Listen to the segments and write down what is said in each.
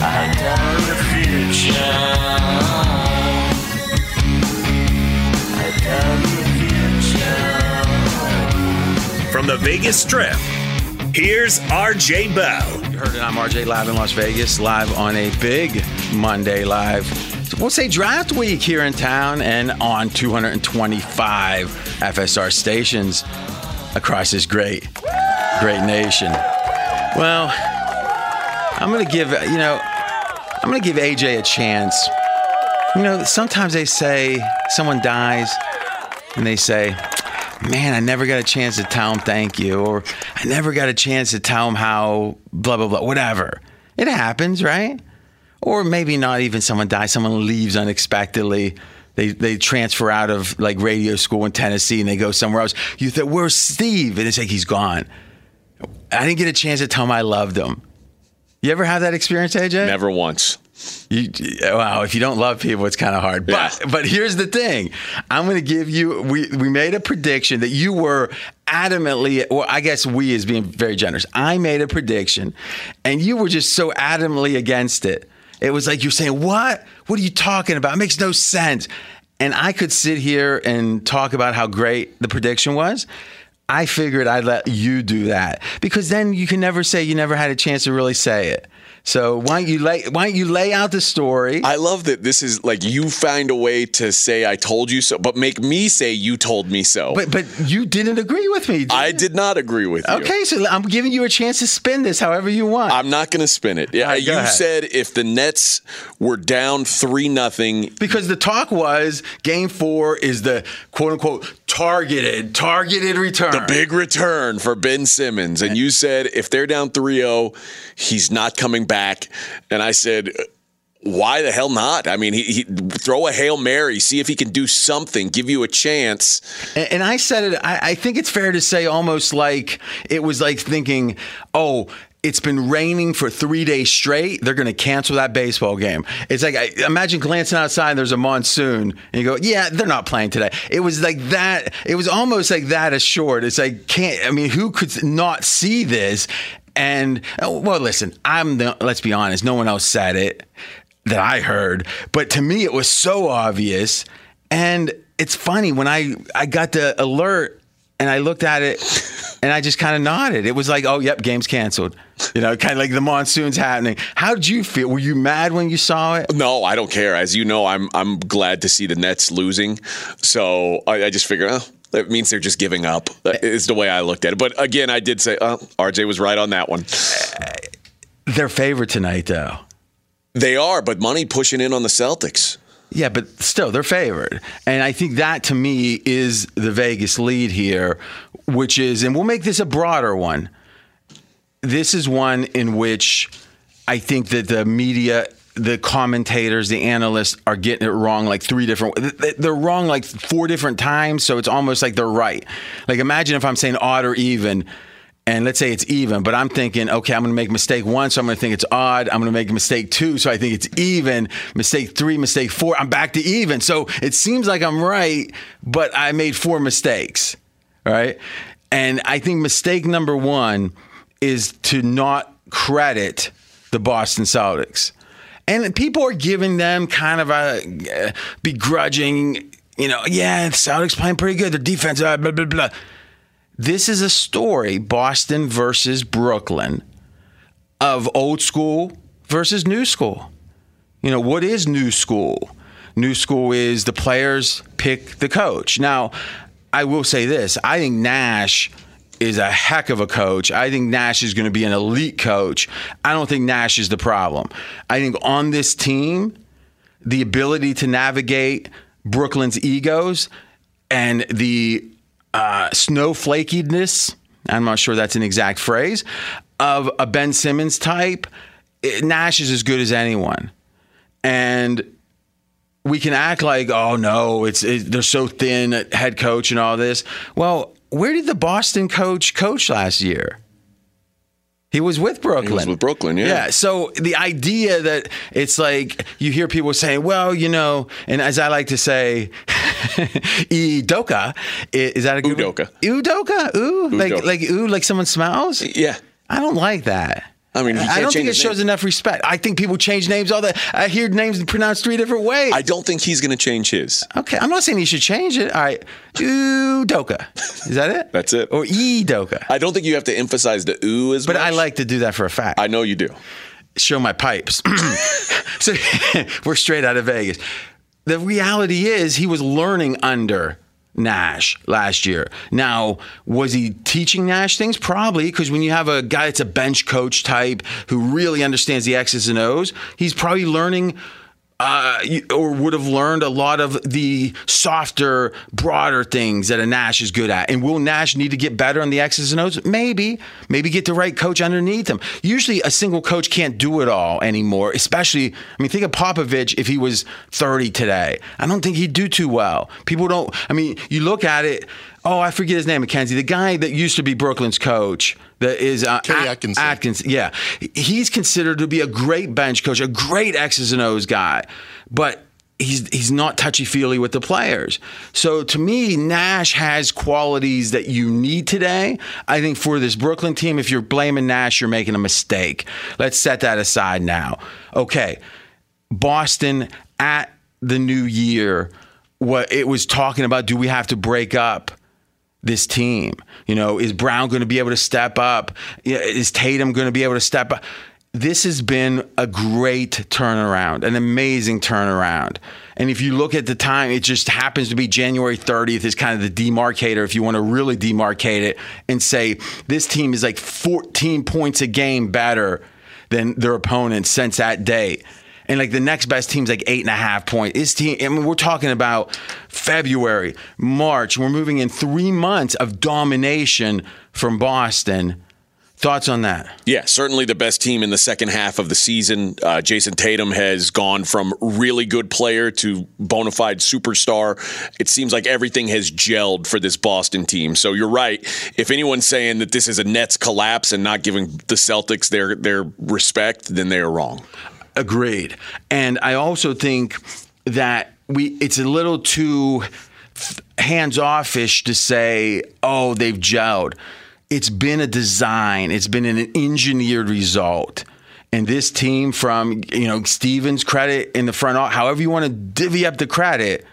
I. From the Vegas Strip, here's RJ Bell. You heard it. I'm RJ live in Las Vegas, live on a big Monday live. We'll say draft week here in town and on 225 FSR stations across this great, great nation. Well, I'm gonna give you know, I'm gonna give AJ a chance. You know, sometimes they say someone dies and they say, man, I never got a chance to tell him thank you, or I never got a chance to tell him how blah, blah, blah, whatever. It happens, right? Or maybe not even someone dies, someone leaves unexpectedly. They, they transfer out of like radio school in Tennessee and they go somewhere else. You think, where's Steve? And it's like, he's gone. I didn't get a chance to tell him I loved him. You ever have that experience, AJ? Never once. You, wow, if you don't love people, it's kind of hard. But Yeah. but here's the thing: I'm going to give you. We we made a prediction that you were adamantly, or I guess we is being very generous. I made a prediction, and you were just so adamantly against it. It was like you're saying, "What? What are you talking about? It makes no sense." And I could sit here and talk about how great the prediction was. I figured I'd let you do that because then you can never say you never had a chance to really say it. So why don't you lay why don't you lay out the story? I love that this is like you find a way to say I told you so, but make me say you told me so. but but you didn't agree with me. Did I you? did not agree with you. Okay, so I'm giving you a chance to spin this however you want. I'm not going to spin it. Yeah, right, you ahead. said if the Nets were down three nothing, because the talk was game four is the quote unquote targeted targeted return. the big return for Ben Simmons, and you said if they're down 3-0, he's not coming back. And I said. Why the hell not? I mean, he, he throw a hail mary, see if he can do something, give you a chance. And, and I said it, I, I think it's fair to say almost like it was like thinking, oh, it's been raining for three days straight. They're going to cancel that baseball game. It's like, I, imagine glancing outside and there's a monsoon and you go, yeah, they're not playing today. It was like that. It was almost like that assured. It's like, can't, I mean, who could not see this? And oh, well, listen, I'm the. Let's be honest. No one else said it that I heard, but to me, it was so obvious. And it's funny when I I got the alert and I looked at it and I just kind of nodded. It was like, oh, yep, game's canceled. You know, kind of like the monsoon's happening. How did you feel? Were you mad when you saw it? No, I don't care. As you know, I'm I'm glad to see the Nets losing. So I, I just figured, oh, that means they're just giving up. Uh, is the way I looked at it. But again, I did say, oh, RJ was right on that one. They're favored tonight, though. They are, but money pushing in on the Celtics. Yeah, but still, they're favored. And I think that to me is the Vegas lead here, which is, and we'll make this a broader one. This is one in which I think that the media, the commentators, the analysts are getting it wrong like three different They're wrong like four different times. So it's almost like they're right. Like imagine if I'm saying odd or even. And let's say it's even, but I'm thinking, okay, I'm going to make mistake one, so I'm going to think it's odd. I'm going to make mistake two, so I think it's even. Mistake three, mistake four, I'm back to even. So it seems like I'm right, but I made four mistakes, right? And I think mistake number one is to not credit the Boston Celtics. And people are giving them kind of a uh, begrudging, you know, yeah, Celtics playing pretty good. Their defense, uh, blah, blah, blah. This is a story, Boston versus Brooklyn, of old school versus new school. You know, what is new school? New school is the players pick the coach. Now, I will say this I think Nash is a heck of a coach. I think Nash is going to be an elite coach. I don't think Nash is the problem. I think on this team, the ability to navigate Brooklyn's egos and the uh, snowflakiness, I'm not sure that's an exact phrase, of a Ben Simmons type, it- Nash is as good as anyone. And we can act like, oh no, it's it, they're so thin at head coach and all this. Well, where did the Boston coach coach last year? He was with Brooklyn. with Brooklyn, yeah. Yeah. So the idea that it's like you hear people saying, well, you know, and as I like to say, Udoka, is that a good one? Udoka. Udoka? Ooh, like Udoka. like ooh, like someone smells? Yeah. I don't like that. I mean, I don't think it shows name. enough respect. I think people change names all the. I hear names pronounced three different ways. I don't think he's going to change his. Okay, I'm not saying he should change it. All right, Udoka. Is that it? That's it. Or Edoka. I don't think you have to emphasize the ooh as But much. But I like to do that for a fact. I know you do. show my pipes. so we're straight out of Vegas. The reality is he was learning under Nash last year. Now, was he teaching Nash things? Probably, because when you have a guy that's a bench coach type who really understands the X's and O's, he's probably learning uh, or would have learned a lot of the softer, broader things that a Nash is good at. And will Nash need to get better on the X's and O's? Maybe. Maybe get the right coach underneath him. Usually, a single coach can't do it all anymore, especially, I mean, think of Popovich if he was 30 today. I don't think he'd do too well. People don't, I mean, you look at it, oh, I forget his name, Mackenzie, the guy that used to be Brooklyn's coach. That is uh, Kenny At- Atkinson. Atkins, yeah, he's considered to be a great bench coach, a great X's and O's guy, but he's he's not touchy feely with the players. So to me, Nash has qualities that you need today. I think for this Brooklyn team, if you're blaming Nash, you're making a mistake. Let's set that aside now. Okay, Boston at the new year, what it was talking about, do we have to break up? This team? You know, is Brown going to be able to step up? Is Tatum going to be able to step up? This has been a great turnaround, an amazing turnaround. And if you look at the time, it just happens to be January 30th is kind of the demarcator if you want to really demarcate it and say this team is like 14 points a game better than their opponents since that date and like the next best team's like eight and a half point. His team, I mean, we're talking about February, March. We're moving in three months of domination from Boston. Thoughts on that? Yeah, certainly the best team in the second half of the season. Uh, Jayson Tatum has gone from really good player to bona fide superstar. It seems like everything has gelled for this Boston team. So you're right. If anyone's saying that this is a Nets collapse and not giving the Celtics their their respect, then they are wrong. Agreed. And I also think that we it's a little too hands offish to say, oh, they've gelled. it's been a design, it's been an engineered result. And this team, from you know Stevens' credit in the front, office, however you want to divvy up the credit,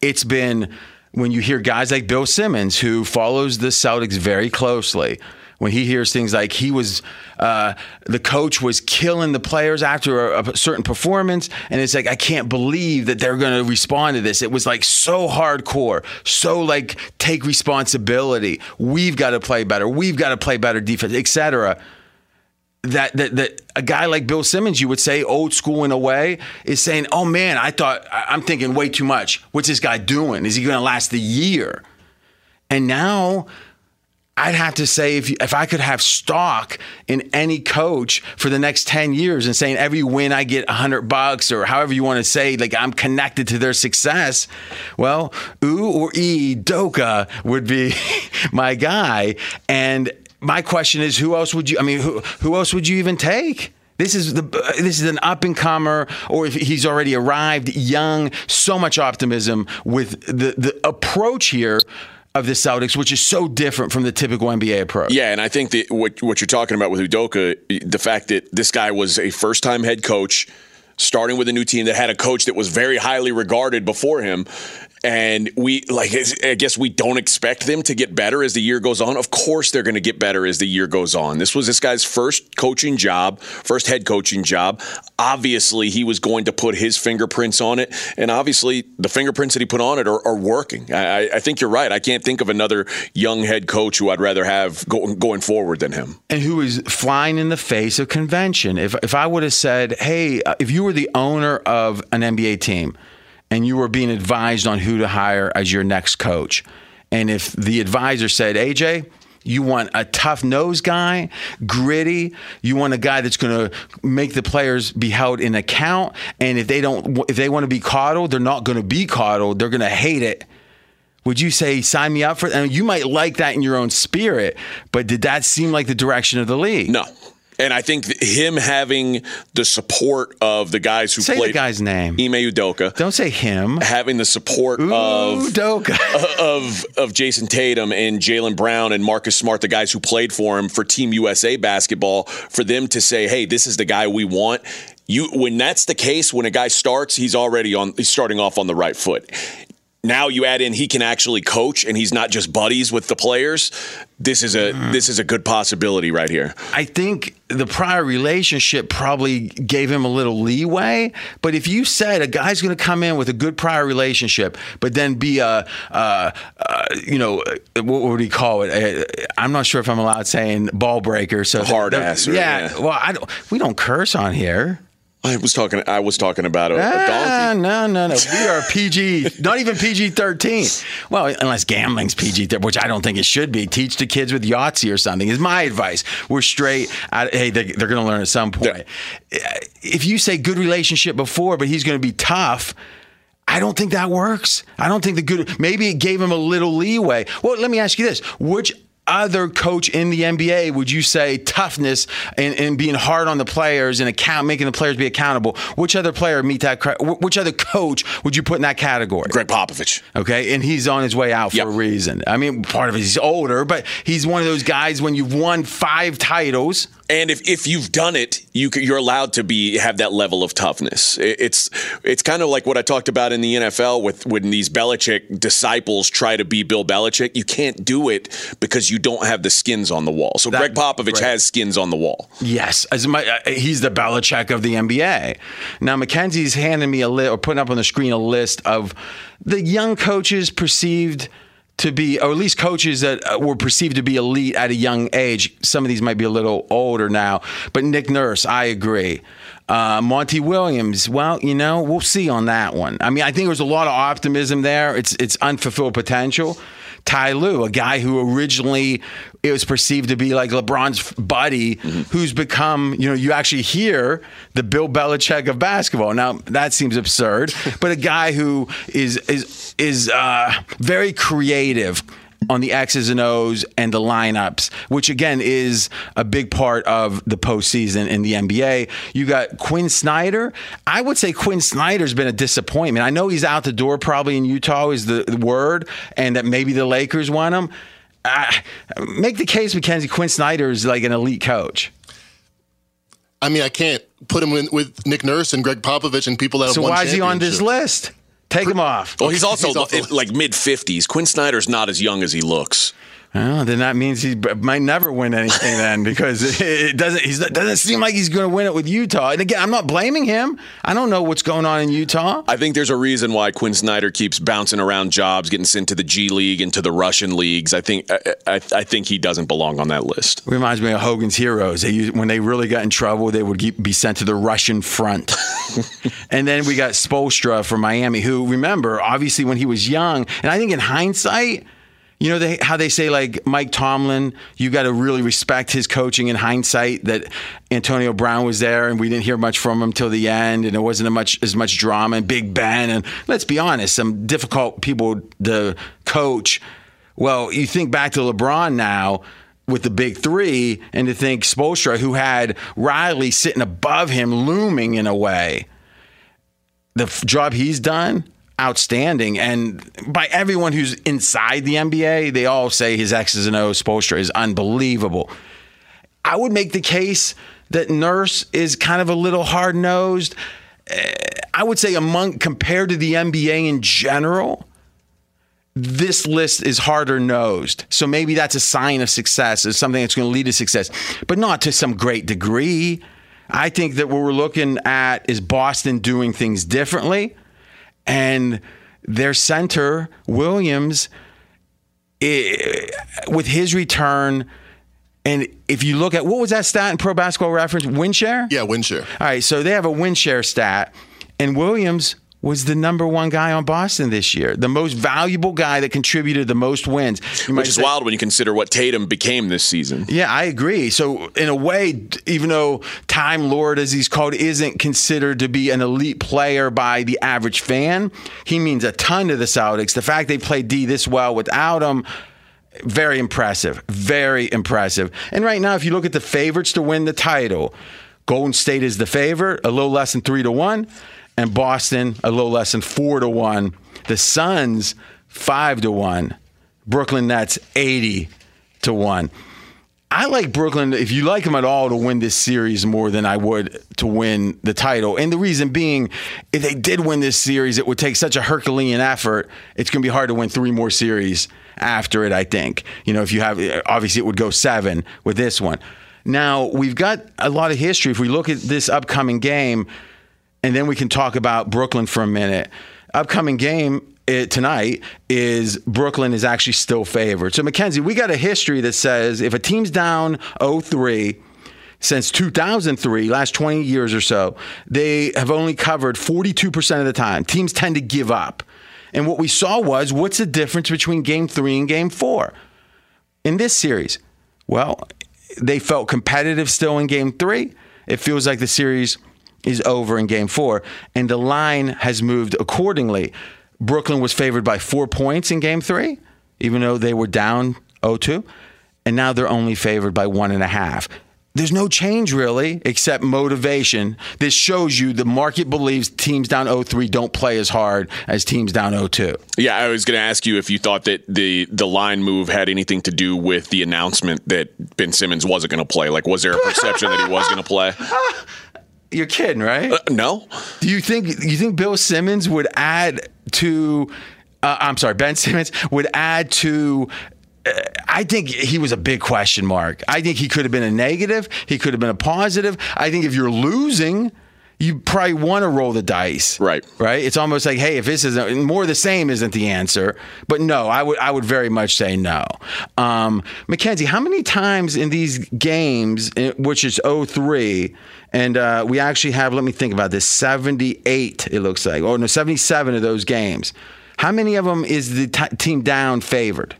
it's been when you hear guys like Bill Simmons, who follows the Celtics very closely, when he hears things like he was, uh, the coach was killing the players after a, a certain performance, and it's like I can't believe that they're going to respond to this. It was like so hardcore, so like take responsibility. We've got to play better. We've got to play better defense, etc that, that that a guy like Bill Simmons, you would say old school in a way, is saying, "Oh man, I thought I'm thinking way too much. What's this guy doing? Is he going to last the year?" And now, I'd have to say, if you, if I could have stock in any coach for the next ten years, and saying every win I get hundred bucks or however you want to say, like I'm connected to their success, well, U or E Doka would be my guy, and my question is, who else would you? I mean, who who else would you even take? This is the this is an up and comer, or if he's already arrived, young. So much optimism with the the approach here of the Celtics, which is so different from the typical NBA approach. Yeah, and I think that what what you're talking about with Udoka, the fact that this guy was a first time head coach, starting with a new team that had a coach that was very highly regarded before him. And we like I guess we don't expect them to get better as the year goes on. Of course they're going to get better as the year goes on. This was this guy's first coaching job, first head coaching job. Obviously, he was going to put his fingerprints on it, and obviously the fingerprints that he put on it are, are working. I, I think you're right. I can't think of another young head coach who I'd rather have go, going forward than him. and who is flying in the face of convention. If if I would have said, "Hey, uh, if you were the owner of an NBA team and you were being advised on who to hire as your next coach, and if the advisor said, "AJ, you want a tough nosed guy, gritty. You want a guy that's going to make the players be held in account. And if they don't, if they want to be coddled, they're not going to be coddled. They're going to hate it. Would you say sign me up for? And you might like that in your own spirit, but did that seem like the direction of the league? No. And I think him having the support of the guys who Say the played guy's name. Ime Udoka, Don't say him. having the support of Udoka. of of Jayson Tatum and Jaylen Brown and Marcus Smart, the guys who played for him for Team USA basketball, for them to say, "Hey, this is the guy we want." You when that's the case, when a guy starts, he's already on. He's starting off on the right foot. Now you add in he can actually coach and he's not just buddies with the players. This is a this is a good possibility right here. I think the prior relationship probably gave him a little leeway. But if you said a guy's going to come in with a good prior relationship, but then be a, uh, uh, you know, what would he call it? I'm not sure if I'm allowed saying ball breaker. So Hard ass, Yeah, yeah. Well, I don't. We don't curse on here. I was talking. I was talking about a, a Ah, donkey. no, no, no. We are PG, not even PG 13. Well, unless gambling's PG 13, which I don't think it should be. Teach the kids with Yahtzee or something, is my advice. We're straight. Out, hey, they, they're going to learn at some point. If you say good relationship before, but he's going to be tough, I don't think that works. I don't think the good, maybe it gave him a little leeway. Well, let me ask you this. Which other coach in the NBA would you say toughness and, and being hard on the players and account making the players be accountable? Which other player meet that? Which other coach would you put in that category? Gregg Popovich. Okay, and he's on his way out for Yep. a reason. I mean, part of it he's older, but he's one of those guys when you've won five titles. And if, if you've done it, you you're allowed to be have that level of toughness. It's it's kind of like what I talked about in the NFL with when these Belichick disciples try to be Bill Belichick. You can't do it because you don't have the skins on the wall. So That- Gregg Popovich right. has skins on the wall. Yes, as my, uh, he's the Belichick of the NBA. Now Mackenzie's handing me a list or putting up on the screen a list of the young coaches perceived to be, or at least coaches that uh, were perceived to be elite at a young age. Some of these might be a little older now, but Nick Nurse, I agree. Uh, Monty Williams, well, you know, we'll see on that one. I mean, I think there's a lot of optimism there. It's it's unfulfilled potential. Ty Lue, a guy who originally it was perceived to be like LeBron's buddy, who's become, you know, you actually hear the Bill Belichick of basketball. Now that seems absurd, but a guy who is is is uh, very creative on the X's and O's and the lineups, which again is a big part of the postseason in the NBA. You got Quin Snyder. I would say Quin Snyder's been a disappointment. I know he's out the door probably in Utah is the word, and that maybe the Lakers want him. uh, make the case, Mackenzie Quin Snyder is like an elite coach. I mean, I can't put him in with Nick Nurse and Gregg Popovich and people that have So why is he on this list? Take him off. Well, he's also He's off the in, list. like mid 50s. Quin Snyder's not as young as he looks. Oh, then that means he might never win anything then because it doesn't. He doesn't seem like he's going to win it with Utah. And again, I'm not blaming him. I don't know what's going on in Utah. I think there's a reason why Quin Snyder keeps bouncing around jobs, getting sent to the G League and to the Russian leagues. I think I, I, I think he doesn't belong on that list. Reminds me of Hogan's Heroes. They when they really got in trouble, they would be sent to the Russian front. and then we got Spoelstra from Miami, who remember obviously when he was young, and I think in hindsight. You know they, how they say like Mike Tomlin, you got to really respect his coaching in hindsight. That Antonio Brown was there, and we didn't hear much from him till the end, and it wasn't much as much drama. And Big Ben, and let's be honest, some difficult people to coach. Well, you think back to LeBron now with the big three, and to think Spoelstra, who had Riley sitting above him, looming in a way. The f- job he's done, outstanding. And by everyone who's inside the NBA, they all say his X's and O's Spoelstra is unbelievable. I would make the case that Nurse is kind of a little hard nosed. Eh, I would say among compared to the NBA in general, this list is harder nosed. So maybe that's a sign of success, is something that's going to lead to success, but not to some great degree. I think that what we're looking at is Boston doing things differently, and their center Williams, eh, with his return, and if you look at what was that stat in Pro Basketball Reference, win share? Yeah, win share. All right, so they have a win share stat, and Williams was the number one guy on Boston this year, the most valuable guy that contributed the most wins. Which is say- wild when you consider what Tatum became this season. Yeah, I agree. So in a way, even though Time Lord, as he's called, isn't considered to be an elite player by the average fan, he means a ton to the Celtics. The fact they played D this well without him. Very impressive. Very impressive. And right now, if you look at the favorites to win the title, Golden State is the favorite, a little less than three to one, and Boston a little less than four to one. The Suns five to one. Brooklyn Nets eighty to one. I like Brooklyn, if you like them at all, to win this series more than I would to win the title. And the reason being, if they did win this series, it would take such a Herculean effort. It's going to be hard to win three more series after it, I think. You know, if you have, obviously, it would go seven with this one. Now, we've got a lot of history. If we look at this upcoming game, and then we can talk about Brooklyn for a minute. Upcoming game eh, tonight is Brooklyn is actually still favored. So Mackenzie, we got a history that says if a team's down 0-3 since 2003, last 20 years or so, they have only covered 42% of the time. Teams tend to give up. And what we saw was what's the difference between game 3 and game 4 in this series? Well, they felt competitive still in game 3. It feels like the series is over in game four, and the line has moved accordingly. Brooklyn was favored by four points in game three, even though they were down 0 2, and now they're only favored by one and a half. There's no change really, except motivation. This shows you the market believes teams down 0-3 don't play as hard as teams down 0-2. Yeah, I was going to ask you if you thought that the the line move had anything to do with the announcement that Ben Simmons wasn't going to play. Like, was there a perception that he was going to play? You're kidding, right? Uh, no. Do you think you think Bill Simmons would add to? Uh, I'm sorry, Ben Simmons would add to. Uh, I think he was a big question mark. I think he could have been a negative. He could have been a positive. I think if you're losing, you probably want to roll the dice. Right. Right. It's almost like, hey, if this isn't more the same, isn't the answer. But no, I would I would very much say no. Um, Mackenzie, how many times in these games, eh, which is 03, and uh, we actually have, let me think about this, 78, it looks like. Oh, no, 77 of those games. How many of them is the t- team down favored?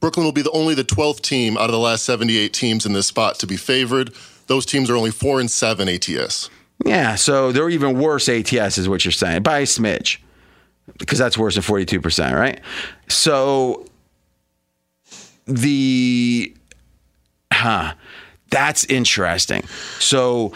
Brooklyn will be the only the 12th team out of the last 78 teams in this spot to be favored. Those teams are only four and seven ATS. Yeah, so they're even worse ATS, is what you're saying, by a smidge, because that's worse than 42%, right? So the, huh, that's interesting. So,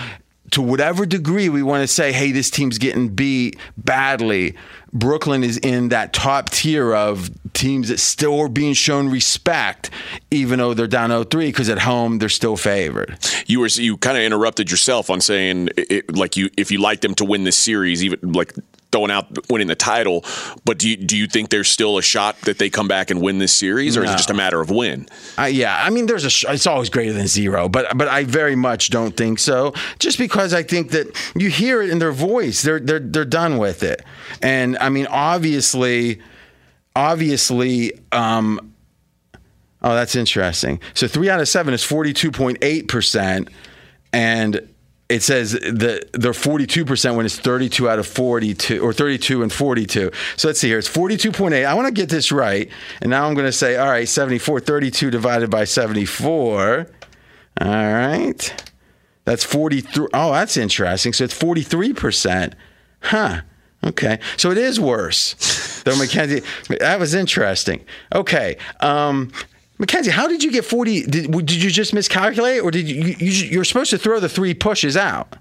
to whatever degree we want to say, hey, this team's getting beat badly, Brooklyn is in that top tier of teams that still are being shown respect, even though they're down 0-3, because at home they're still favored. You were you kind of interrupted yourself on saying it, like you if you like them to win this series, even like throwing out winning the title. But do you, do you think there's still a shot that they come back and win this series, or is it just a matter of when? Yeah, I mean, there's a. sh- It's always greater than zero, but but I very much don't think so. Just because I think that you hear it in their voice, they're they're they're done with it, and I mean, obviously, obviously. um Oh, that's interesting. So three out of seven is forty two point eight percent, and it says that they're forty two percent when it's thirty two out of forty two, or thirty two and forty two. So let's see here. It's forty two point eight. I want to get this right, and now I'm going to say, all right, 74, 32 divided by seventy four. All right, that's forty three. Oh, that's interesting. So it's forty three percent. Huh. Okay, so it is worse. Though Mackenzie, that was interesting. Okay, um, Mackenzie, how did you get forty? Did, did you just miscalculate, or did you, you? You're supposed to throw the three pushes out.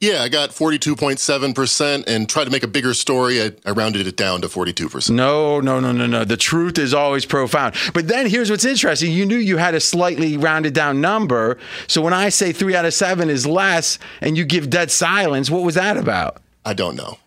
Yeah, I got 42.7% and tried to make a bigger story. I, I rounded it down to 42%. No, no, no, no, no. The truth is always profound. But then here's what's interesting. You knew you had a slightly rounded down number. So when I say three out of seven is less, and you give dead silence, what was that about? I don't know.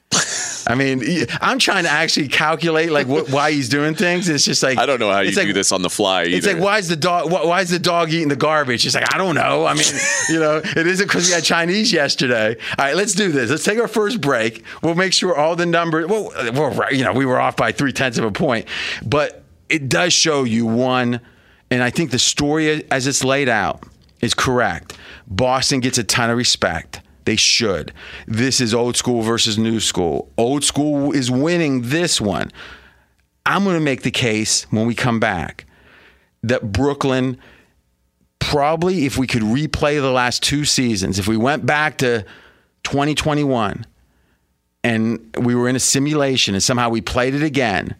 I mean, I'm trying to actually calculate like what, why he's doing things. It's just like I don't know how you it's do this on the fly. Either. It's like why is the dog why, why is the dog eating the garbage? It's like I don't know. I mean, you know, it isn't because we had Chinese yesterday. All right, let's do this. Let's take our first break. We'll make sure all the numbers. Well, we're you know, we were off by three tenths of a point, but it does show you one, and I think the story as it's laid out is correct. Boston gets a ton of respect. They should. This is old school versus new school. Old school is winning this one. I'm going to make the case when we come back that Brooklyn probably, if we could replay the last two seasons, if we went back to 2021 and we were in a simulation and somehow we played it again,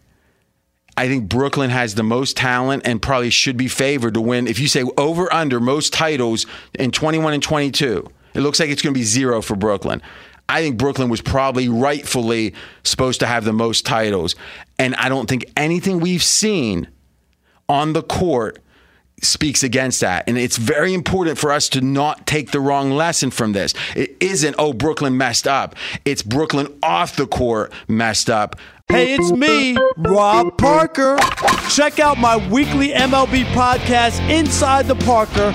I think Brooklyn has the most talent and probably should be favored to win. If you say over under most titles in 21 and 22, it looks like it's going to be zero for Brooklyn. I think Brooklyn was probably rightfully supposed to have the most titles. And I don't think anything we've seen on the court speaks against that. And it's very important for us to not take the wrong lesson from this. It isn't, oh, Brooklyn messed up. It's Brooklyn off the court messed up. Hey, it's me, Rob Parker. Check out my weekly MLB podcast, Inside the Parker,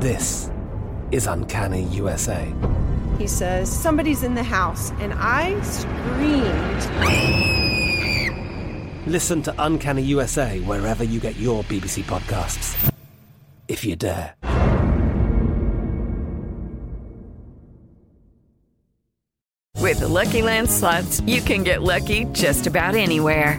This is Uncanny USA. He says, Somebody's in the house, and I screamed. Listen to Uncanny USA wherever you get your BBC podcasts, if you dare. With the Lucky Land slots, you can get lucky just about anywhere.